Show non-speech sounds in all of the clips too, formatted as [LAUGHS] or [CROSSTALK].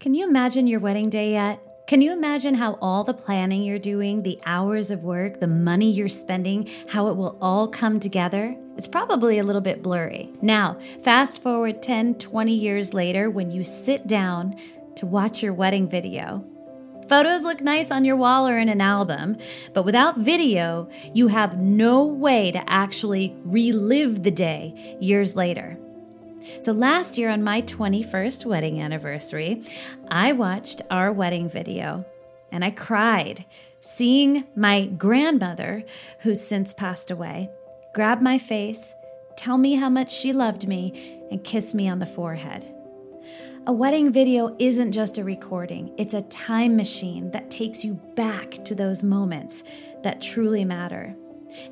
Can you imagine your wedding day yet? Can you imagine how all the planning you're doing, the hours of work, the money you're spending, how it will all come together? It's probably a little bit blurry. Now, fast forward 10, 20 years later when you sit down to watch your wedding video. Photos look nice on your wall or in an album, but without video, you have no way to actually relive the day years later. So last year on my 21st wedding anniversary, I watched our wedding video and I cried seeing my grandmother, who's since passed away, grab my face, tell me how much she loved me, and kiss me on the forehead. A wedding video isn't just a recording, it's a time machine that takes you back to those moments that truly matter.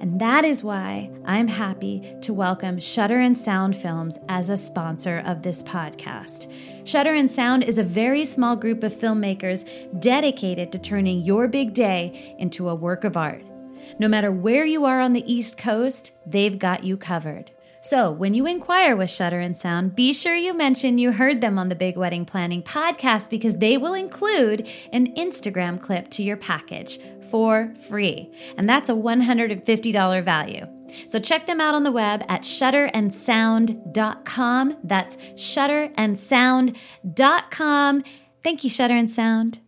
And that is why I'm happy to welcome Shutter and Sound Films as a sponsor of this podcast. Shutter and Sound is a very small group of filmmakers dedicated to turning your big day into a work of art. No matter where you are on the East Coast, they've got you covered. So, when you inquire with Shutter and Sound, be sure you mention you heard them on the Big Wedding Planning podcast because they will include an Instagram clip to your package for free. And that's a $150 value. So check them out on the web at shutterandsound.com. That's shutterandsound.com. Thank you, Shutter and Sound.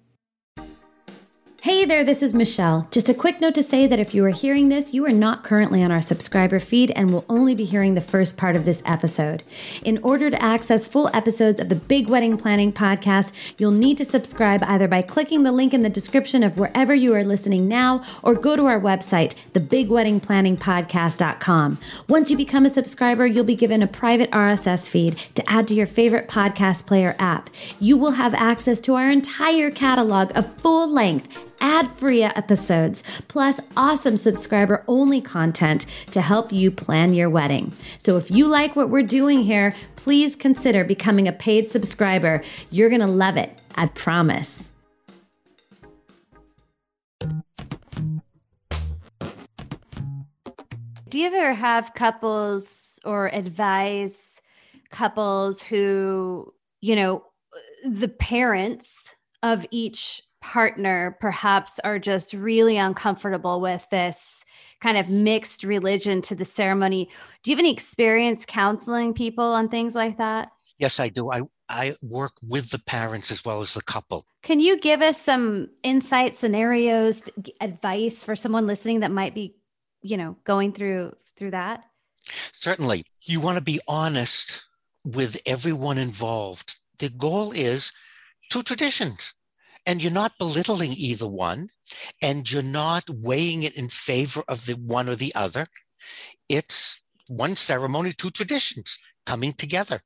Hey there, this is Michelle. Just a quick note to say that if you are hearing this, you are not currently on our subscriber feed and will only be hearing the first part of this episode. In order to access full episodes of the Big Wedding Planning Podcast, you'll need to subscribe either by clicking the link in the description of wherever you are listening now or go to our website, thebigweddingplanningpodcast.com. Once you become a subscriber, you'll be given a private RSS feed to add to your favorite podcast player app. You will have access to our entire catalog of full length ad free episodes, plus awesome subscriber only content to help you plan your wedding. So if you like what we're doing here, please consider becoming a paid subscriber. You're going to love it. I promise. Do you ever have couples or advise couples who, you know, the parents of each partner perhaps are just really uncomfortable with this kind of mixed religion to the ceremony. Do you have any experience counseling people on things like that? Yes, I do. I I work with the parents as well as the couple. Can you give us some insight scenarios, advice for someone listening that might be, you know, going through through that? Certainly. You want to be honest with everyone involved. The goal is two traditions. And you're not belittling either one and you're not weighing it in favor of the one or the other. It's one ceremony two traditions coming together.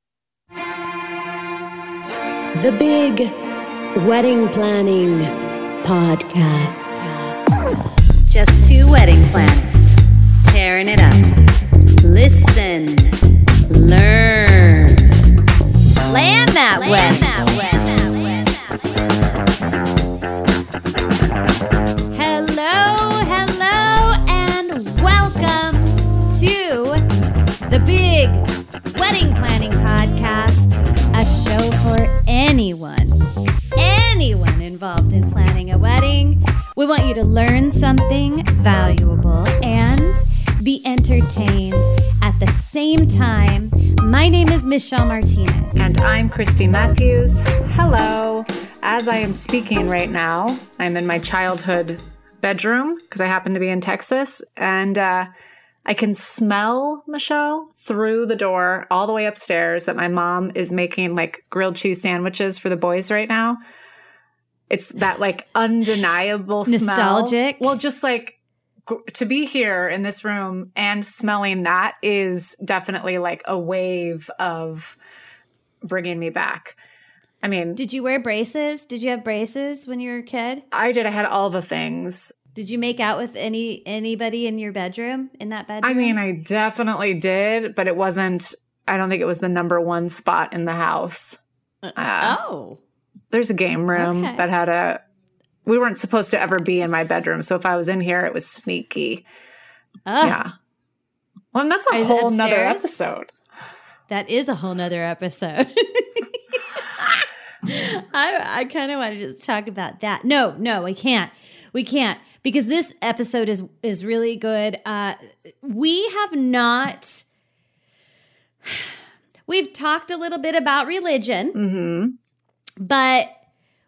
The big wedding planning podcast. Just two wedding planners tearing it up. Listen learn. Plan that plan wedding that wedding the Big Wedding Planning Podcast, a show for anyone, anyone involved in planning a wedding. We want you to learn something valuable and be entertained at the same time. My name is Michelle Martinez. And I'm Christy Matthews. Hello. As I am speaking right now, I'm in my childhood bedroom because I happen to be in Texas. And uh, I can smell Michelle through the door all the way upstairs that my mom is making like grilled cheese sandwiches for the boys right now. It's that like undeniable nostalgic. Smell. Well, just like to be here in this room and smelling that is definitely like a wave of bringing me back. I mean, did you wear braces? Did you have braces when you were a kid? I did. I had all the things. Did you make out with any anybody in your bedroom in that bedroom? I mean, I definitely did, but it wasn't. I don't think it was the number one spot in the house. Uh, uh oh, there's a game room okay. that had a. We weren't supposed to ever be in my bedroom, so if I was in here, it was sneaky. Oh. Yeah. Well, and that's a Is whole nother episode. That is a whole nother episode. [LAUGHS] I, I kind of want to just talk about that. No, no, we can't. We can't because this episode is is really good. Uh, we have not. [SIGHS] We've talked a little bit about religion, Mm-hmm. but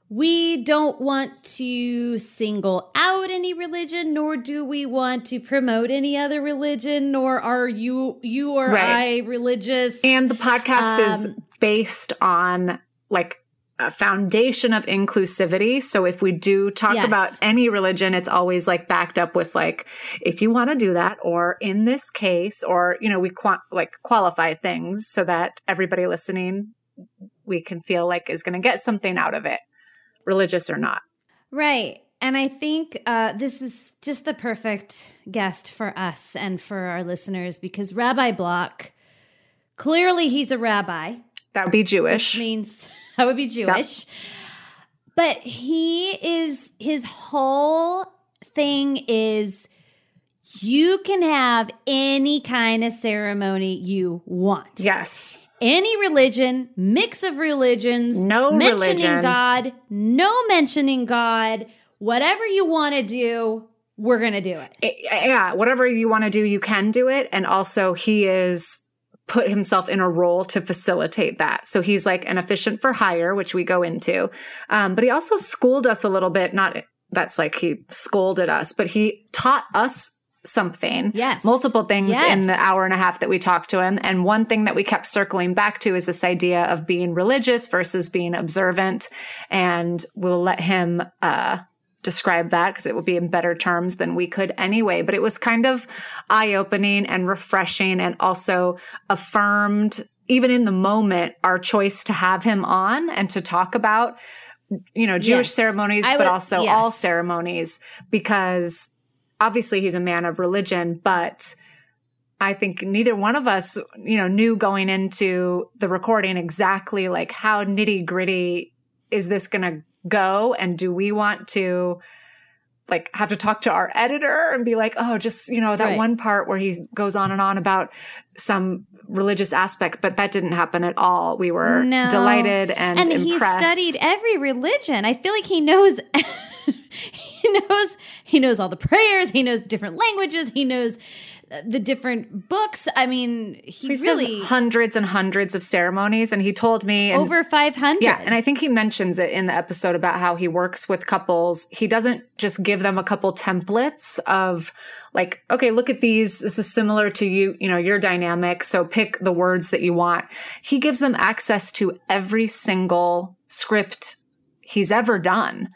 we don't want to single out any religion, nor do we want to promote any other religion, nor are you you or Right. I religious. And the podcast is Um, based on like foundation of inclusivity. So if we do talk Yes. about any religion, it's always like backed up with like, if you want to do that, or in this case, or you know, we qua- like qualify things so that everybody listening we can feel like is going to get something out of it, religious or not. Right. And I think uh, this was just the perfect guest for us and for our listeners because Rabbi Block, clearly he's a rabbi, That would be which Jewish. means [LAUGHS] that would be Jewish. But he is, his whole thing is you can have any kind of ceremony you want. yes. Any religion, mix of religions, No mentioning religion. God, no mentioning God, whatever you want to do, we're going to do it. it- yeah, whatever you want to do, you can do it. And also, he is put himself in a role to facilitate that. So he's like an officiant for hire, which we go into. Um, but he also schooled us a little bit. Not that's like he scolded us, but he taught us something. Yes. Multiple things in the hour and a half that we talked to him. And one thing that we kept circling back to is this idea of being religious versus being observant. And we'll let him uh, describe that because it will be in better terms than we could anyway. But it was kind of eye opening and refreshing and also affirmed, even in the moment, our choice to have him on and to talk about. You know, Jewish Yes. ceremonies, I but would- also yes. all ceremonies, because obviously he's a man of religion, but I think neither one of us, you know, knew going into the recording exactly like how nitty gritty is this going to go, and do we want to like have to talk to our editor and be like, oh, just you know that Right. one part where he goes on and on about some religious aspect, but that didn't happen at all. We were No. delighted and, And he studied every religion. I feel like he knows [LAUGHS] he knows he knows all the prayers, he knows different languages, he knows the different books. I mean, he He really does hundreds and hundreds of ceremonies, and he told me and- over 500. Yeah, and I think he mentions it in the episode about how he works with couples. He doesn't just give them a couple templates of like, okay, look at these. This is similar to you, you know, your dynamic. So pick the words that you want. He gives them access to every single script he's ever done.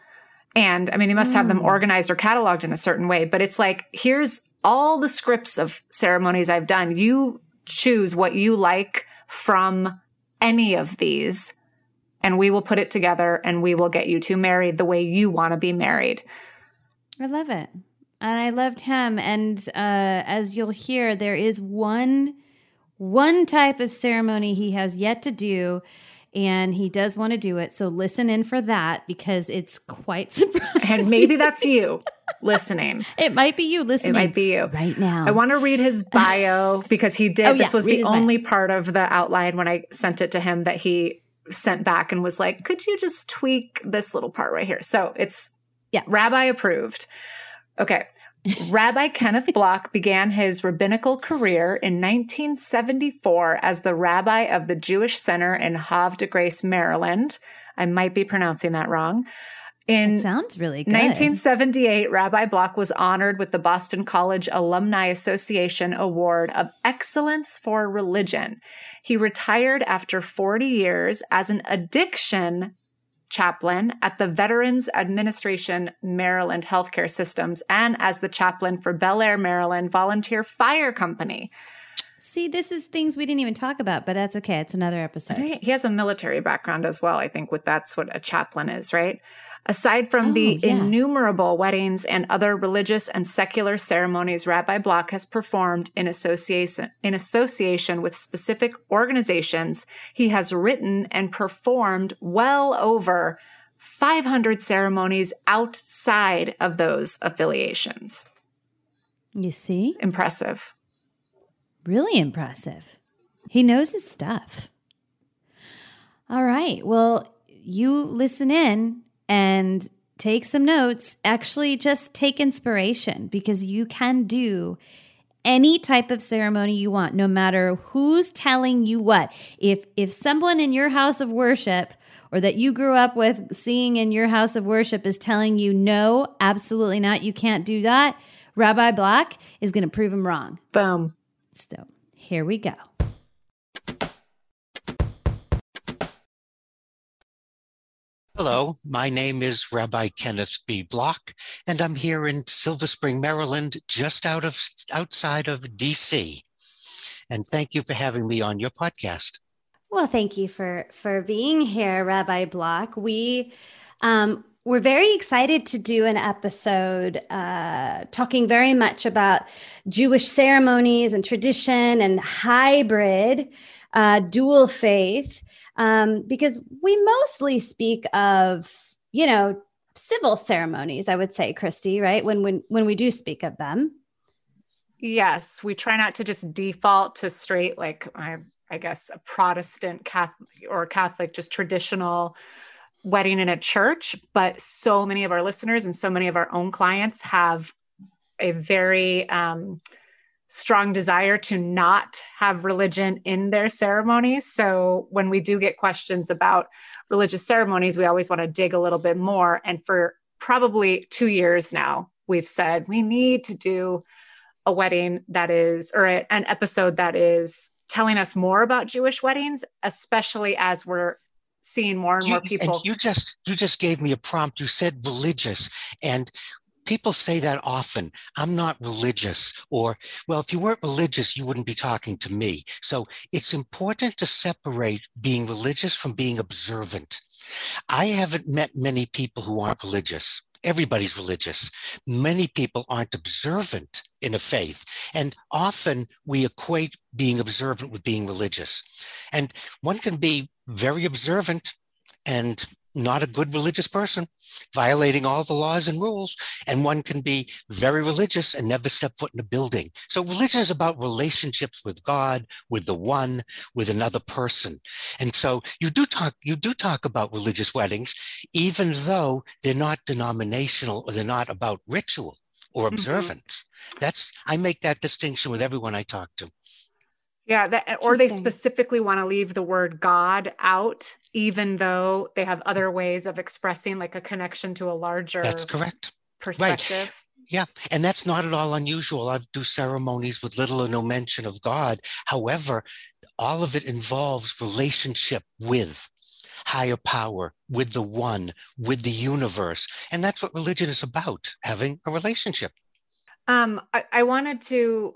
And I mean, he must have them mm. organized or cataloged in a certain way, but it's like, here's all the scripts of ceremonies I've done. You choose what you like from any of these and we will put it together and we will get you two married the way you want to be married. I love it. And I loved him. And uh, as you'll hear, there is one one type of ceremony he has yet to do, and he does want to do it. So listen in for that because it's quite [LAUGHS] surprising. And maybe that's you listening. it might be you listening. It might be you. right now. I want to read his [LAUGHS] bio because he did. Oh, this yeah, was the his bio. only part of the outline when I sent it to him that he sent back and was like, could you just tweak this little part right here? So it's Yeah. rabbi approved. Okay. Rabbi Kenneth Block began his rabbinical career in 1974 as the rabbi of the Jewish Center in Havre de Grace, Maryland. I might be pronouncing that wrong. In sounds really good. 1978, Rabbi Block was honored with the Boston College Alumni Association Award of Excellence for Religion. He retired after 40 years as an addiction chaplain at the Veterans Administration Maryland Healthcare Systems and as the chaplain for Bel Air, Maryland Volunteer Fire Company. See, this is things we didn't even talk about, but that's okay. It's another episode. He has a military background as well. I think what that's what a chaplain is, right? Aside from the Oh, yeah. innumerable weddings and other religious and secular ceremonies Rabbi Block has performed in association in association with specific organizations, he has written and performed well over 500 ceremonies outside of those affiliations. You see? Impressive. Really impressive. He knows his stuff. All right. Well, you listen in and take some notes, actually just take inspiration because you can do any type of ceremony you want no matter who's telling you what. If if someone in your house of worship or that you grew up with seeing in your house of worship is telling you no absolutely not you can't do that rabbi Block is going to prove him wrong. Boom. So here we go Hello, my name is Rabbi Kenneth B. Block, and I'm here in Silver Spring, Maryland, just out of outside of DC. And thank you for having me on your podcast. Well, thank you for for being here, Rabbi Block. We um, we're very excited to do an episode uh, talking very much about Jewish ceremonies and tradition and hybrid uh, dual faith um, because we mostly speak of, you know, civil ceremonies, I would say, Christy, right? When, when, when we do speak of them. Yes, we try not to just default to straight, like, I, I guess, a Protestant Catholic or Catholic, just traditional wedding in a church. But so many of our listeners and so many of our own clients have a very, um, strong desire to not have religion in their ceremonies. So when we do get questions about religious ceremonies, we always want to dig a little bit more. And for probably two years now, we've said we need to do a wedding that is, or a, an episode that is telling us more about Jewish weddings, especially as we're seeing more and you, more people. And you just you just gave me a prompt. You said religious, and people say that often i'm not religious or well if you weren't religious you wouldn't be talking to me. So it's important to separate being religious from being observant. I haven't met many people who aren't religious. Everybody's religious. Many people aren't observant in a faith and often we equate being observant with being religious. And one can be very observant and not a good religious person, violating all the laws and rules. And one can be very religious and never step foot in a building. So religion is about relationships with God, with the one, with another person. And so you do talk, you do talk about religious weddings, even though they're not denominational or they're not about ritual or mm-hmm. observance. Mm-hmm. That's, I make that distinction with everyone I talk to. Yeah, that, or they specifically want to leave the word God out, even though they have other ways of expressing like a connection to a larger. That's correct. Perspective. Right. Yeah, and that's not at all unusual. I do ceremonies with little or no mention of God. However, all of it involves relationship with higher power, with the one, with the universe. And that's what religion is about having a relationship. Um, I, I wanted to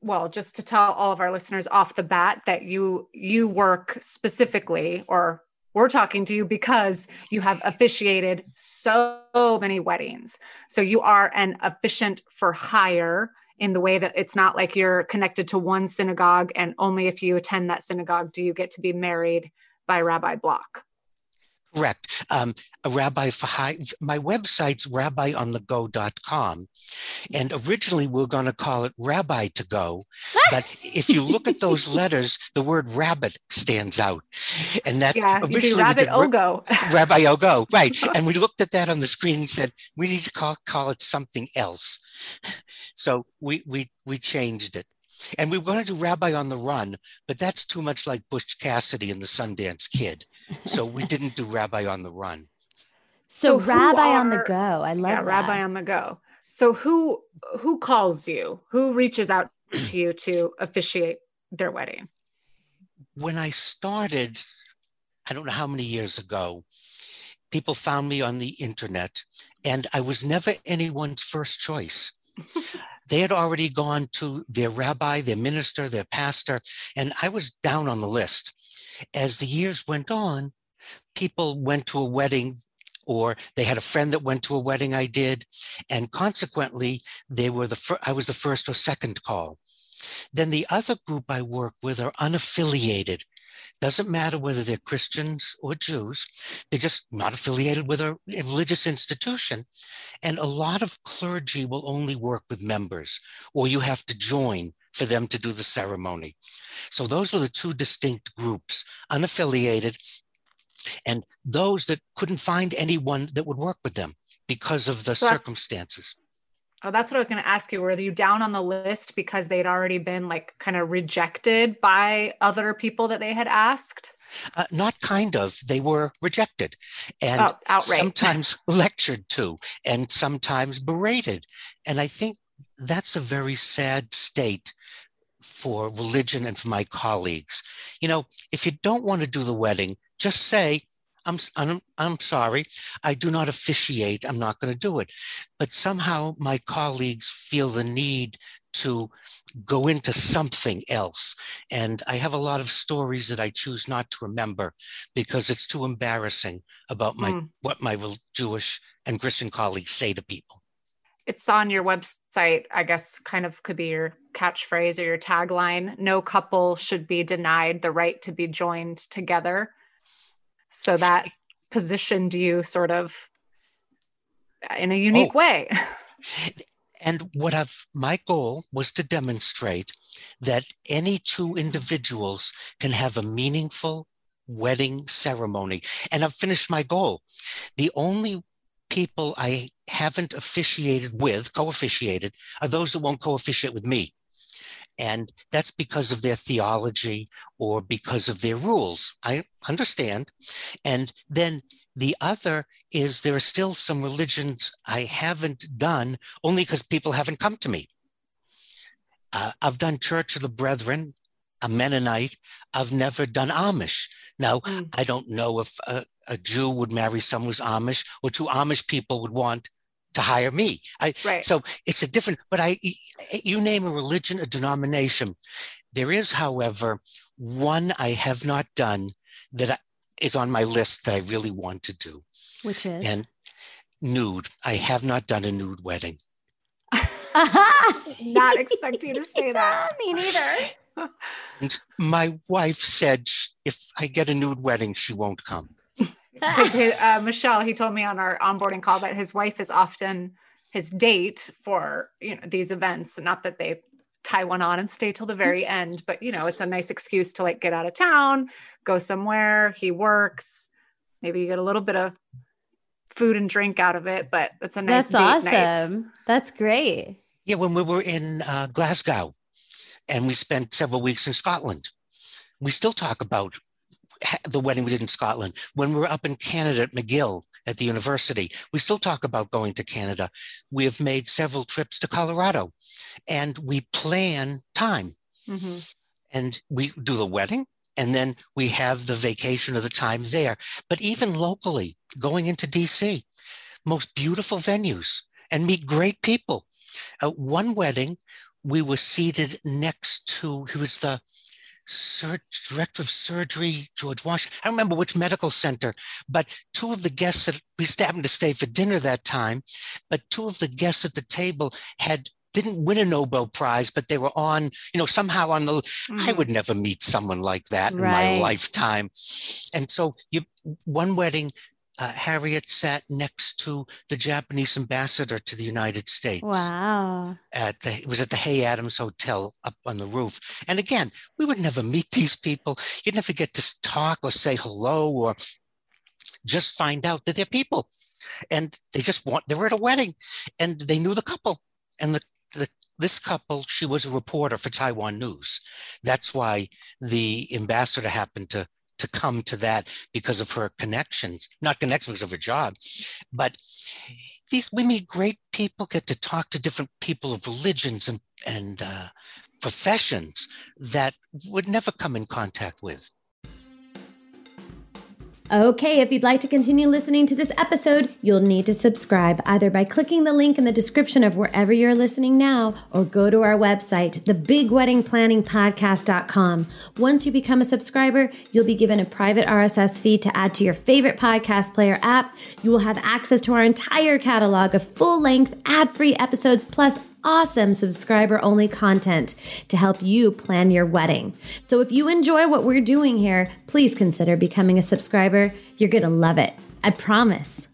well just to tell all of our listeners off the bat that you you work specifically or we're talking to you because you have officiated so many weddings. So you are an officiant for hire in the way that it's not like you're connected to one synagogue and only if you attend that synagogue. Do you get to be married by rabbi block Correct. Um, a Rabbi Fahai, my website's rabbionthego.com. And originally we are going to call it Rabbi to Go. But if you look at those letters, the word rabbit stands out. And that yeah, originally Rabbit Ogo. Rabbi Ogo, right. [LAUGHS] And we looked at that on the screen and said, we need to call, call it something else. [LAUGHS] So we, we, we changed it. And we wanted to do Rabbi on the Run, but that's too much like Butch Cassidy and the Sundance Kid so we didn't do Rabbi on the Run. So, so Rabbi are, on the Go. I love yeah, that. Rabbi on the Go. So who who calls you? Who reaches out to [CLEARS THROAT] you to officiate their wedding? When I started, I don't know how many years ago, people found me on the internet, and I was never anyone's first choice. [LAUGHS] they had already gone to their rabbi, their minister, their pastor, and I was down on the list. As the years went on, people went to a wedding or they had a friend that went to a wedding I did, and consequently, they were the fir- I was the first or second call. Then the other group I work with are unaffiliated. Doesn't matter whether they're Christians or Jews, they're just not affiliated with a religious institution. And a lot of clergy will only work with members, or you have to join for them to do the ceremony. So those are the two distinct groups, unaffiliated and those that couldn't find anyone that would work with them because of the So circumstances. Oh, that's what I was going to ask you. Were you down on the list because they'd already been like kind of rejected by other people that they had asked? Uh, not kind of, they were rejected and Oh, sometimes [LAUGHS] lectured to and sometimes berated. And I think that's a very sad state for religion and for my colleagues. You know, if you don't want to do the wedding, just say, I'm, I'm, I'm sorry, I do not officiate, I'm not going to do it. But somehow my colleagues feel the need to go into something else. And I have a lot of stories that I choose not to remember because it's too embarrassing about my Mm. what my Jewish and Christian colleagues say to people. It's on your website, I guess, kind of could be your catchphrase or your tagline. No couple should be denied the right to be joined together. So that positioned you sort of in a unique Oh. way. And what I've my goal was to demonstrate that any two individuals can have a meaningful wedding ceremony. And I've finished my goal. The only people I haven't officiated with, co-officiated, are those that won't co-officiate with me. And that's because of their theology or because of their rules. I understand. And then the other is there are still some religions I haven't done only because people haven't come to me. Uh, I've done Church of the Brethren, a Mennonite. I've never done Amish. Now, Mm. I don't know if a, a Jew would marry someone who's Amish or two Amish people would want to hire me. I, Right. So it's a different, but I, you name a religion, a denomination. There is, however, one I have not done that is on my list that I really want to do. Which is And nude. I have not done a nude wedding. [LAUGHS] Not expecting to say that. [LAUGHS] Me neither. And my wife said if I get a nude wedding, she won't come. Because [LAUGHS] uh, Michelle, he told me on our onboarding call that his wife is often his date for you know these events. Not that they tie one on and stay till the very [LAUGHS] end, but you know it's a nice excuse to like get out of town, go somewhere. He works. Maybe you get a little bit of food and drink out of it, but it's a nice That's date night. awesome. That's great. Yeah, when we were in uh, Glasgow and we spent several weeks in Scotland, we still talk about ha- the wedding we did in Scotland. When we were up in Canada at McGill at the university, we still talk about going to Canada. We have made several trips to Colorado and we plan time Mhm. and we do the wedding and then we have the vacation of the time there. But even locally, going into DC, most beautiful venues and meet great people. Uh, one wedding, we were seated next to, he was the sur- director of surgery, George Washington. I don't remember which medical center, but two of the guests that we happened to stay for dinner that time, but two of the guests at the table had didn't win a Nobel Prize, but they were on, you know, somehow on the I Mhm. would never meet someone like that in my lifetime. And so you one wedding, uh, Harriet sat next to the Japanese ambassador to the United States. Wow. At the it was at the Hay Adams Hotel up on the roof. And again, we would never meet these people. You'd never get to talk or say hello or just find out that they're people. And they just want they were at a wedding and they knew the couple. And the the this couple, she was a reporter for Taiwan News. That's why the ambassador happened to to come to that because of her connections, not connections of her job, but these we meet great people, get to talk to different people of religions and and uh, professions that would never come in contact with. Okay, if you'd like to continue listening to this episode, you'll need to subscribe either by clicking the link in the description of wherever you're listening now or go to our website, thebigweddingplanningpodcast.com. Once you become a subscriber, you'll be given a private RSS feed to add to your favorite podcast player app. You will have access to our entire catalog of full length, ad free episodes plus awesome subscriber only content to help you plan your wedding. So if you enjoy what we're doing here, please consider becoming a subscriber. You're going to love it. I promise.